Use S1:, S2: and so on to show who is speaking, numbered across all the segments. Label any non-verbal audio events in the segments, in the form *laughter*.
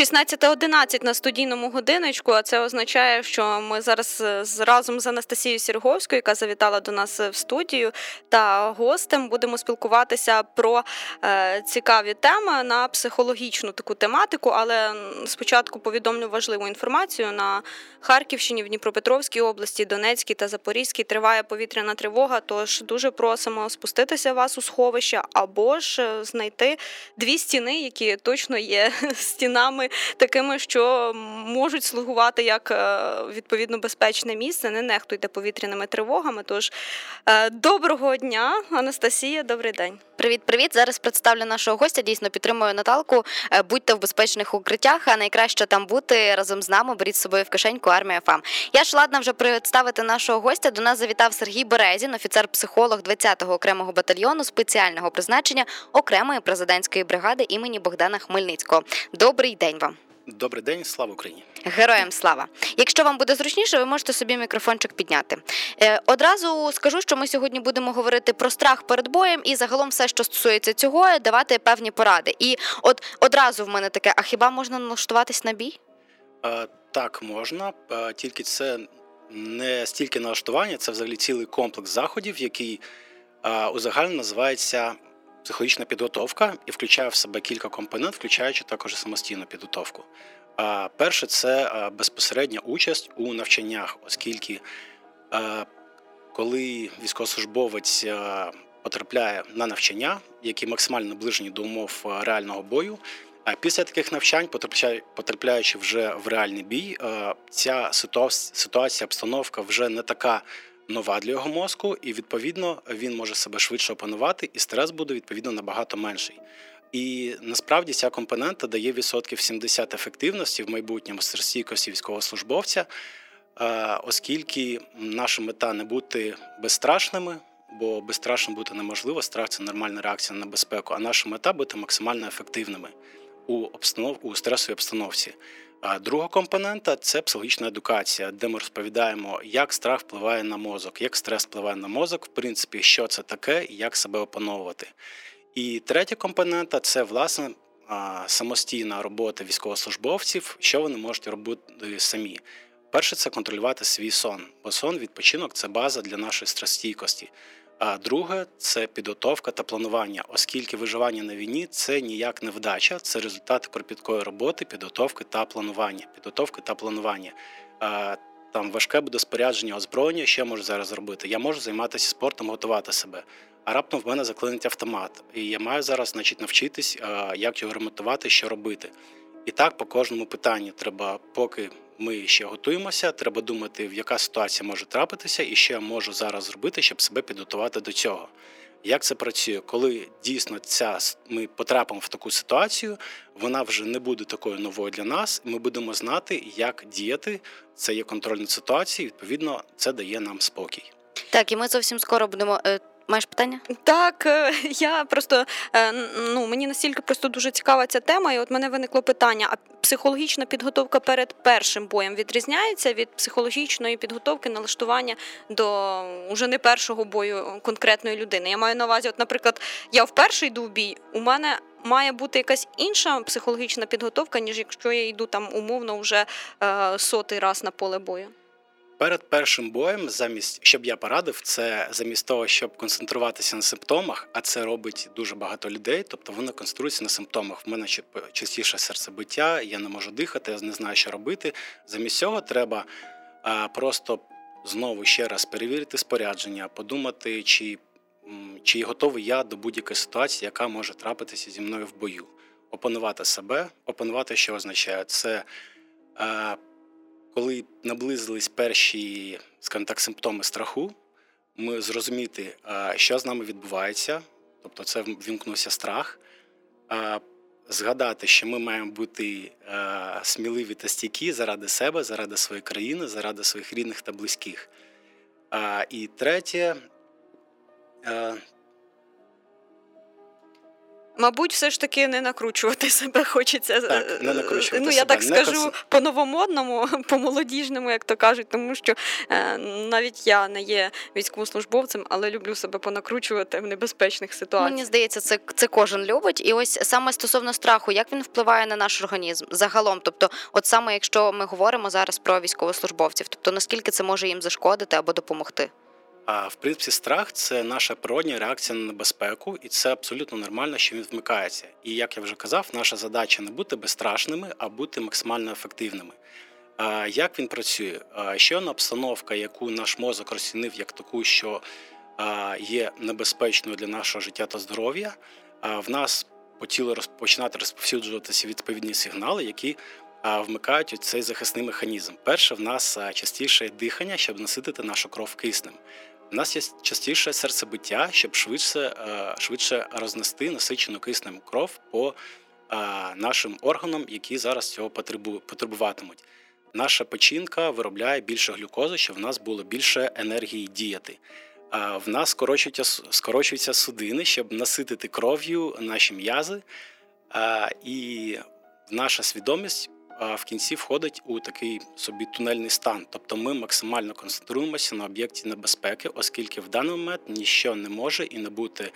S1: 16.11 на студійному годиночку, а це означає, що ми зараз е, разом з Анастасією Сірговською, яка завітала до нас в студію, та гостем будемо спілкуватися про е, цікаві теми на психологічну таку тематику. Але спочатку повідомлю важливу інформацію на Харківщині, в Дніпропетровській області, Донецькій та Запорізькій триває повітряна тривога. Тож дуже просимо спуститися вас у сховище або ж е, знайти дві стіни, які точно є *laughs* стінами такими, що можуть слугувати як е, відповідно безпечне місце. Не нехтуйте повітряними тривогами. Тож е, доброго дня, Анастасія, добрий день.
S2: Привіт, привіт. Зараз представлю нашого гостя. Дійсно підтримую Наталку. Е, будьте в безпечних укриттях, а найкраще там бути разом з нами. Беріть з собою в кишеньку армія ФАМ. Я ж ладна вже представити нашого гостя. До нас завітав Сергій Березін, офіцер-психолог 20-го окремого батальйону спеціального призначення окремої президентської бригади імені Богдана Хмельницького. Добрий день вам.
S3: Добрий день, слава Україні,
S2: героям слава. Якщо вам буде зручніше, ви можете собі мікрофончик підняти. Е, одразу скажу, що ми сьогодні будемо говорити про страх перед боєм і загалом все, що стосується цього, давати певні поради. І от одразу в мене таке: а хіба можна налаштуватись на бій?
S3: Е, так, можна, е, тільки це не стільки налаштування, це взагалі цілий комплекс заходів, який е, узагально називається психологічна підготовка і включає в себе кілька компонент, включаючи також самостійну підготовку. Перше це безпосередня участь у навчаннях, оскільки коли військовослужбовець потрапляє на навчання, які максимально наближені до умов реального бою. А після таких навчань, потрапляючи вже в реальний бій, ця ситуація, обстановка вже не така нова для його мозку, і відповідно він може себе швидше опанувати, і стрес буде відповідно набагато менший. І насправді ця компонента дає відсотків 70 ефективності в майбутньому стійкості військовослужбовця, е, оскільки наша мета не бути безстрашними, бо безстрашним бути неможливо. Страх це нормальна реакція на безпеку. А наша мета бути максимально ефективними у обстанов... у стресовій обстановці. Друга компонента це психологічна едукація, де ми розповідаємо, як страх впливає на мозок, як стрес впливає на мозок, в принципі, що це таке і як себе опановувати. І третя компонента це власне самостійна робота військовослужбовців, що вони можуть робити самі. Перше це контролювати свій сон, бо сон, відпочинок це база для нашої стресстійкості. А друге це підготовка та планування, оскільки виживання на війні це ніяк не вдача, це результат кропіткої роботи, підготовки та планування. Підготовки та планування. Там важке буде спорядження озброєння, що я можу зараз зробити. Я можу займатися спортом, готувати себе. А раптом в мене заклинить автомат. І я маю зараз значить, навчитись, як його ремонтувати, що робити. І так по кожному питанню треба, поки ми ще готуємося, треба думати, в яка ситуація може трапитися, і що я можу зараз зробити, щоб себе підготувати до цього. Як це працює, коли дійсно ця ми потрапимо в таку ситуацію, вона вже не буде такою новою для нас. Ми будемо знати, як діяти. Це є контроль над ситуацією. Відповідно, це дає нам спокій.
S2: Так, і ми зовсім скоро будемо е, Маєш питання?
S1: Так, е, *laughs* я просто е, ну мені настільки просто дуже цікава ця тема, і от мене виникло питання: а психологічна підготовка перед першим боєм відрізняється від психологічної підготовки налаштування до уже не першого бою конкретної людини. Я маю на увазі, от, наприклад, я вперше йду в бій, у мене. Має бути якась інша психологічна підготовка, ніж якщо я йду там умовно вже е, сотий раз на поле бою.
S3: Перед першим боєм, замість щоб я порадив, це замість того, щоб концентруватися на симптомах, а це робить дуже багато людей. Тобто вони концентруються на симптомах. В мене частіше серцебиття, я не можу дихати, я не знаю, що робити. Замість цього треба а, просто знову ще раз перевірити спорядження, подумати, чи чи готовий я до будь-якої ситуації, яка може трапитися зі мною в бою. Опанувати себе, опанувати, що означає це. А, коли наблизились перші скажімо так, симптоми страху, ми зрозуміти, що з нами відбувається, тобто це вімкнувся страх, згадати, що ми маємо бути сміливі та стійкі заради себе, заради своєї країни, заради своїх рідних та близьких. І третє.
S1: Мабуть, все ж таки не накручувати себе хочеться.
S3: Так, не накручувати
S1: ну, я
S3: себе.
S1: так
S3: Не
S1: скажу
S3: конс-
S1: по новомодному, *laughs* по молодіжному, як то кажуть, тому що е, навіть я не є військовослужбовцем, але люблю себе понакручувати в небезпечних ситуаціях.
S2: Мені здається, це, це кожен любить. І ось саме стосовно страху, як він впливає на наш організм загалом. Тобто, от саме якщо ми говоримо зараз про військовослужбовців, тобто наскільки це може їм зашкодити або допомогти?
S3: В принципі, страх це наша природня реакція на небезпеку, і це абсолютно нормально, що він вмикається. І як я вже казав, наша задача не бути безстрашними, а бути максимально ефективними. Як він працює? Одна обстановка, яку наш мозок розцінив як таку, що є небезпечною для нашого життя та здоров'я, в нас по тілу починати розповсюджуватися відповідні сигнали, які вмикають цей захисний механізм. Перше, в нас частіше дихання, щоб наситити нашу кров киснем. У нас є частіше серцебиття, щоб швидше, е, швидше рознести насичену киснем кров по е, нашим органам, які зараз цього потребу- потребуватимуть. Наша печінка виробляє більше глюкози, щоб в нас було більше енергії діяти. В нас скорочуються, скорочуються судини, щоб наситити кров'ю наші м'язи. І наша свідомість в кінці входить у такий собі тунельний стан. Тобто ми максимально концентруємося на об'єкті небезпеки, оскільки в даний момент ніщо не може і не бути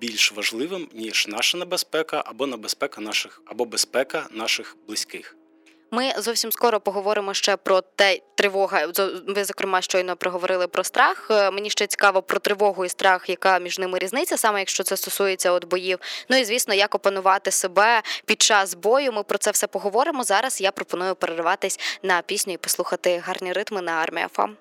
S3: більш важливим, ніж наша небезпека або небезпека наших, або безпека наших близьких.
S2: Ми зовсім скоро поговоримо ще про те тривога. Ви зокрема щойно проговорили про страх. Е, Мені ще цікаво про тривогу і страх, яка між ними різниця, саме якщо це стосується от боїв. Ну і звісно, як опанувати себе під час бою. Ми про це все поговоримо. Зараз я пропоную перерватись на пісню і послухати гарні ритми на армія ФАМ.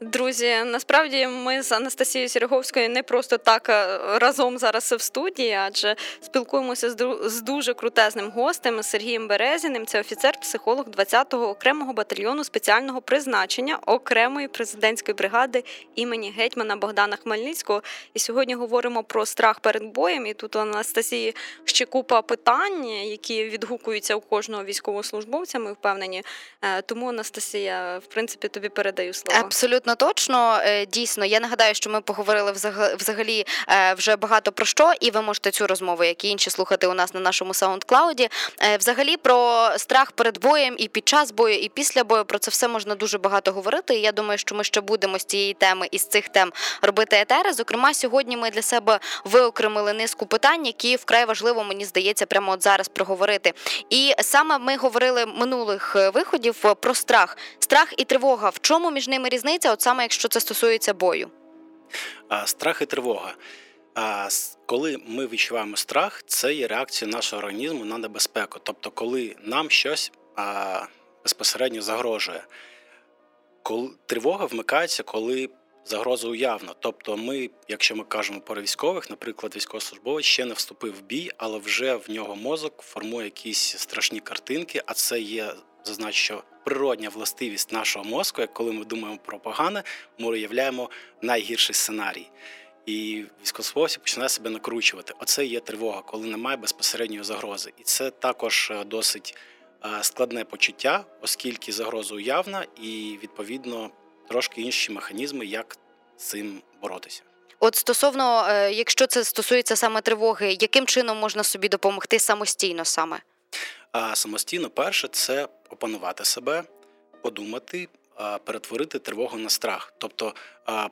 S1: Друзі, насправді ми з Анастасією Сіреговською не просто так е, разом зараз в студії, адже спілкуємося з дуже крутезним гостем Сергієм Березіним. Це офіцер-психолог 20-го окремого батальйону спеціального призначення окремої президентської бригади імені гетьмана Богдана Хмельницького. І сьогодні говоримо про страх перед боєм. І тут у Анастасії ще купа питань, які відгукуються у кожного військовослужбовця. Ми впевнені. Е, Тому Анастасія, в принципі, тобі передаю слово.
S2: Абсолютно точно. Е, Дійсно, я нагадаю, що ми поговорили взага- взагалі е, вже багато про що, і ви можете цю розмову, як і інші, слухати у нас на нашому саундклауді. Е, Взагалі про страх перед боєм і під час бою, і після бою про це все можна дуже багато говорити. І я думаю, що ми ще будемо з цієї теми і з цих тем робити етери. Зокрема, сьогодні ми для себе виокремили низку питань, які вкрай важливо, мені здається, прямо от зараз проговорити. І саме ми говорили минулих виходів про страх. Страх і тривога. В чому між ними різниця? От саме якщо це стосується бою.
S3: Страх і тривога. Коли ми відчуваємо страх, це є реакція нашого організму на небезпеку. Тобто, коли нам щось безпосередньо загрожує. Тривога вмикається, коли загроза уявна. Тобто, ми, якщо ми кажемо про військових, наприклад, військовослужбовець ще не вступив в бій, але вже в нього мозок формує якісь страшні картинки, а це є зазначу, що природня властивість нашого мозку, як коли ми думаємо про погане, ми уявляємо найгірший сценарій. І військовослужбовці починає себе накручувати. Оце є тривога, коли немає безпосередньої загрози. І це також е, досить е, складне почуття, оскільки загроза уявна, і відповідно трошки інші механізми, як з цим боротися.
S2: От стосовно, е, якщо це стосується саме тривоги, яким чином можна собі допомогти самостійно саме?
S3: А самостійно, перше, це опанувати себе, подумати, перетворити тривогу на страх, тобто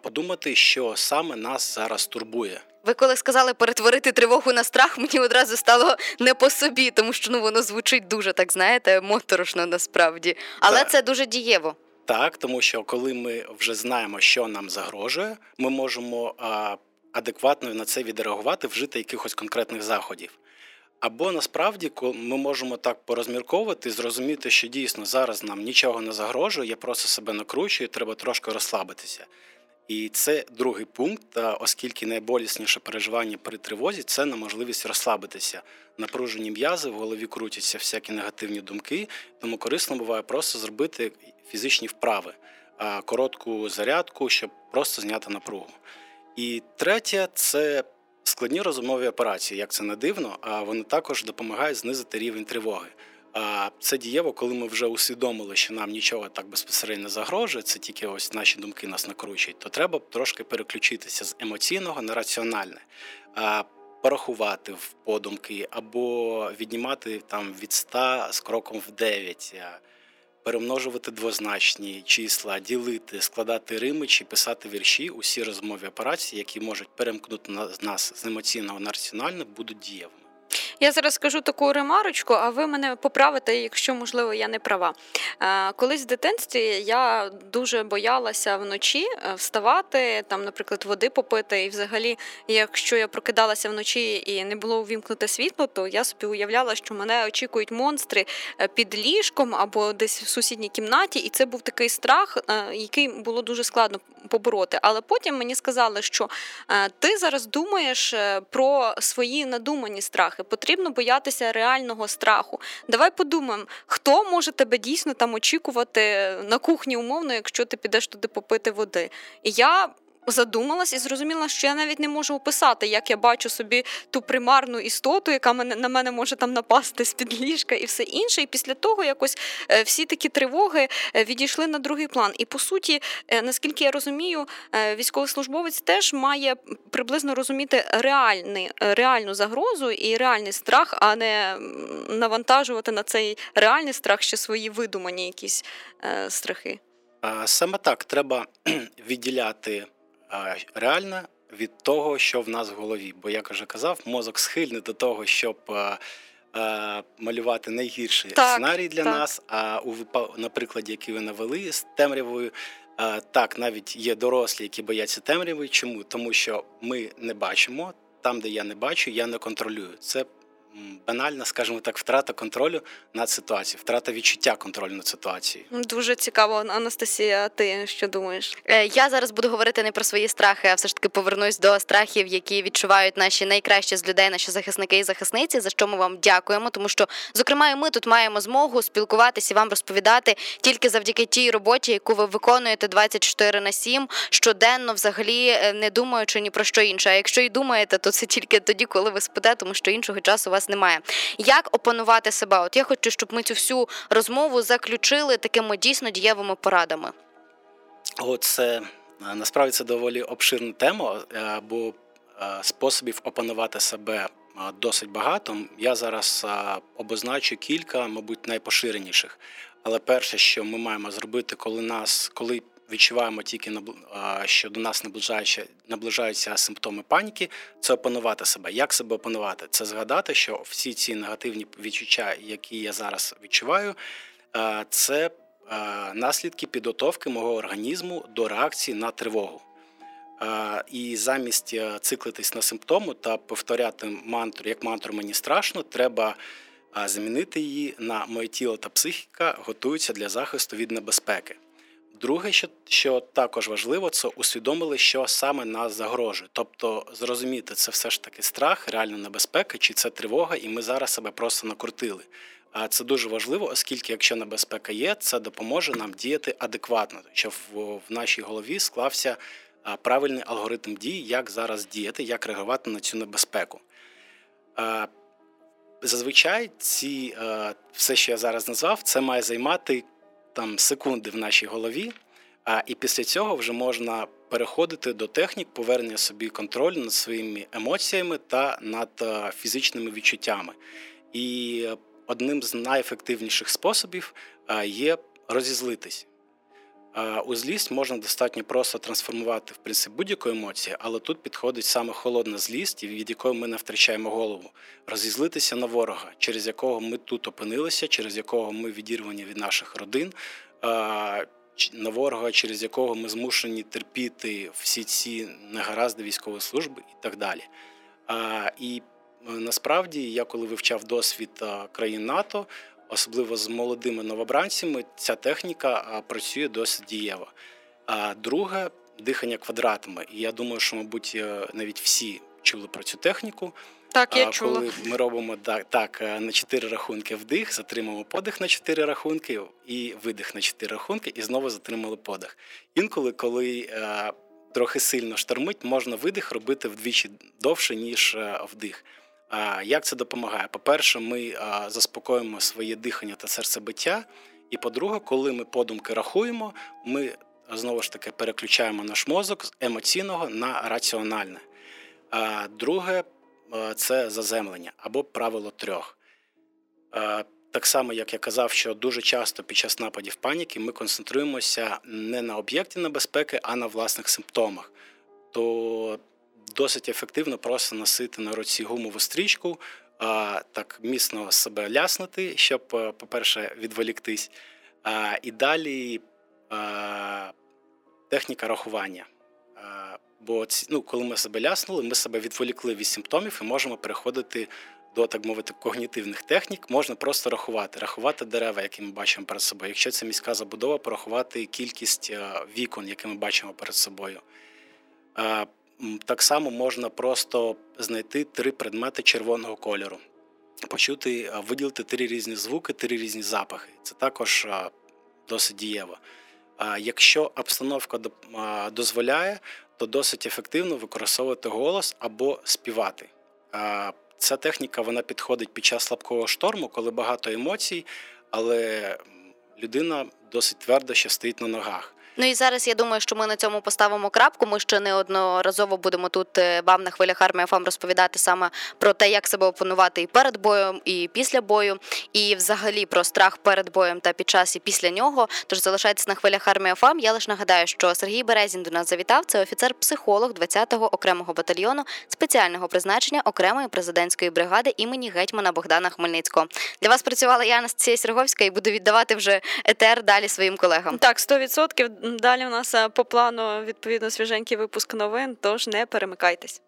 S3: подумати, що саме нас зараз турбує.
S2: Ви коли сказали перетворити тривогу на страх, мені одразу стало не по собі, тому що ну воно звучить дуже так, знаєте, моторошно насправді. Але
S3: Так.
S2: це дуже дієво.
S3: Так, тому що коли ми вже знаємо, що нам загрожує, ми можемо а, адекватно на це відреагувати, вжити якихось конкретних заходів. Або насправді ми можемо так порозмірковувати, зрозуміти, що дійсно зараз нам нічого не загрожує, я просто себе накручую, треба трошки розслабитися. І це другий пункт, оскільки найболісніше переживання при тривозі це неможливість розслабитися. Напружені м'язи, в голові крутяться всякі негативні думки, тому корисно буває просто зробити фізичні вправи, коротку зарядку, щоб просто зняти напругу. І третє це складні розумові операції. Як це не дивно, а вони також допомагають знизити рівень тривоги. А це дієво, коли ми вже усвідомили, що нам нічого так безпосередньо загрожує, це тільки ось наші думки нас накручують, то треба трошки переключитися з емоційного на раціональне. Порахувати в подумки, або віднімати там від 100 з кроком в 9, перемножувати двозначні числа, ділити, складати рими чи писати вірші, усі розмові операції, які можуть перемкнути нас з емоційного на раціональне, будуть дієвими.
S1: Я зараз скажу таку ремарочку, а ви мене поправите, якщо можливо я не права. Е, колись в дитинстві я дуже боялася вночі е, вставати, там, наприклад, води попити. І взагалі, якщо я прокидалася вночі і не було увімкнуте світло, то я собі уявляла, що мене очікують монстри е, під ліжком або десь в сусідній кімнаті, і це був такий страх, який було дуже складно побороти. Але потім мені сказали, що ти зараз думаєш про свої надумані страхи потрібно боятися реального страху. Давай подумаємо, хто може тебе дійсно там очікувати на кухні умовно, якщо ти підеш туди попити води. І я задумалась і зрозуміла, що я навіть не можу описати, як я бачу собі ту примарну істоту, яка мене на мене може там напасти з під ліжка і все інше. І після того якось е, всі такі тривоги е, відійшли на другий план. І по суті, е, наскільки я розумію, військовослужбовець теж має приблизно розуміти реальний, реальну загрозу і реальний страх, а не навантажувати на цей реальний страх ще свої видумані якісь страхи.
S3: Саме так треба *clears throat* відділяти реальне від того, що в нас в голові. Бо як вже казав, мозок схильний до того, щоб малювати найгірший так, сценарій для так. нас. А у на прикладі, який ви навели з темрявою. Так, навіть є дорослі, які бояться темряви. Чому? Тому що ми не бачимо там, де я не бачу, я не контролюю. Це банальна, скажімо так, втрата контролю над ситуацією, втрата відчуття контролю над ситуацією.
S1: Дуже цікаво, Анастасія. Ти що думаєш?
S2: Е, я зараз буду говорити не про свої страхи, а все ж таки повернусь до страхів, які відчувають наші найкращі з людей, наші захисники і захисниці. За що ми вам дякуємо, тому що, зокрема, і ми тут маємо змогу спілкуватися і вам розповідати тільки завдяки тій роботі, яку ви виконуєте 24 на 7, щоденно, взагалі е, не думаючи ні про що інше. А якщо і думаєте, то це тільки тоді, коли ви спите, тому що іншого часу у вас немає. Як опанувати себе? От я хочу, щоб ми цю всю розмову заключили такими дійсно дієвими порадами.
S3: О, це е, насправді це доволі обширна тема, е, бо е, способів опанувати себе досить багато. Я зараз обозначу кілька, мабуть, найпоширеніших. Але перше, що ми маємо зробити, коли нас, коли відчуваємо тільки що до нас наближаються, наближаються симптоми паніки, це опанувати себе. Як себе опанувати? Це згадати, що всі ці негативні відчуття, які я зараз відчуваю, це наслідки підготовки мого організму до реакції на тривогу. І замість е, циклитись на симптому та повторяти мантру, як мантру мені страшно, треба замінити її на моє тіло та психіка готуються для захисту від небезпеки. Друге, що що також важливо, це усвідомили, що саме нас загрожує. Тобто зрозуміти, це все ж таки страх, реальна небезпека, чи це тривога, і ми зараз себе просто накрутили. А це дуже важливо, оскільки якщо небезпека є, це допоможе нам діяти адекватно, щоб в, нашій голові склався правильний алгоритм дій, як зараз діяти, як реагувати на цю небезпеку. Зазвичай ці все, що я зараз назвав, це має займати там секунди в нашій голові, а і після цього вже можна переходити до технік повернення собі контролю над своїми емоціями та над е, фізичними відчуттями. І одним з найефективніших способів е, є розізлитись. У злість можна достатньо просто трансформувати в принципі будь-яку емоцію, але тут підходить саме холодна злість, від якої ми не втрачаємо голову, розізлитися на ворога, через якого ми тут опинилися, через якого ми відірвані від наших родин, на ворога, через якого ми змушені терпіти всі ці негаразди військової служби і так далі. І е, насправді, я коли вивчав досвід країн НАТО особливо з молодими новобранцями, ця техніка працює досить дієво. А друге дихання квадратами. І я думаю, що, мабуть, е, навіть всі чули про цю техніку.
S1: Так, я чула.
S3: Коли ми робимо так, так е, на чотири рахунки вдих, затримуємо подих на чотири рахунки і видих на чотири рахунки, і знову затримали подих. Інколи, коли е, трохи сильно штормить, можна видих робити вдвічі довше, ніж вдих. Як це допомагає? По-перше, ми заспокоїмо своє дихання та серцебиття. І по-друге, коли ми подумки рахуємо, ми знову ж таки переключаємо наш мозок з емоційного на раціональне. Друге, це заземлення або правило трьох. Так само, як я казав, що дуже часто під час нападів паніки ми концентруємося не на об'єкті небезпеки, а на власних симптомах. То досить ефективно просто носити на руці гумову стрічку, так міцно себе ляснути, щоб, е, по-перше, відволіктись. І далі техніка рахування. Бо ну, коли ми себе ляснули, ми себе відволікли від симптомів і можемо переходити до так мовити когнітивних технік. Можна просто рахувати, рахувати дерева, які ми бачимо перед собою. Якщо це міська забудова, порахувати кількість е, вікон, які ми бачимо перед собою. Так само можна просто знайти три предмети червоного кольору, почути, виділити три різні звуки, три різні запахи. Це також досить дієво. Якщо обстановка дозволяє, то досить ефективно використовувати голос або співати. Ця техніка вона підходить під час слабкого шторму, коли багато емоцій, але людина досить твердо ще стоїть на ногах.
S2: Ну і зараз я думаю, що ми на цьому поставимо крапку. Ми ще неодноразово будемо тут е, вам на хвилях Армія FM розповідати саме про те, як себе опанувати і перед боєм, і після бою, і взагалі про страх перед боєм та під час і після нього. Тож залишайтесь на хвилях Армія FM. Я лише нагадаю, що Сергій Березін до нас завітав. Це офіцер-психолог 20-го окремого батальйону спеціального призначення окремої президентської бригади імені гетьмана Богдана Хмельницького. Для вас працювала я Анастасія Серговська і буду віддавати вже етер далі своїм колегам.
S1: Так, 100%. Далі у нас е, по плану відповідно свіженький випуск новин. Тож не перемикайтесь.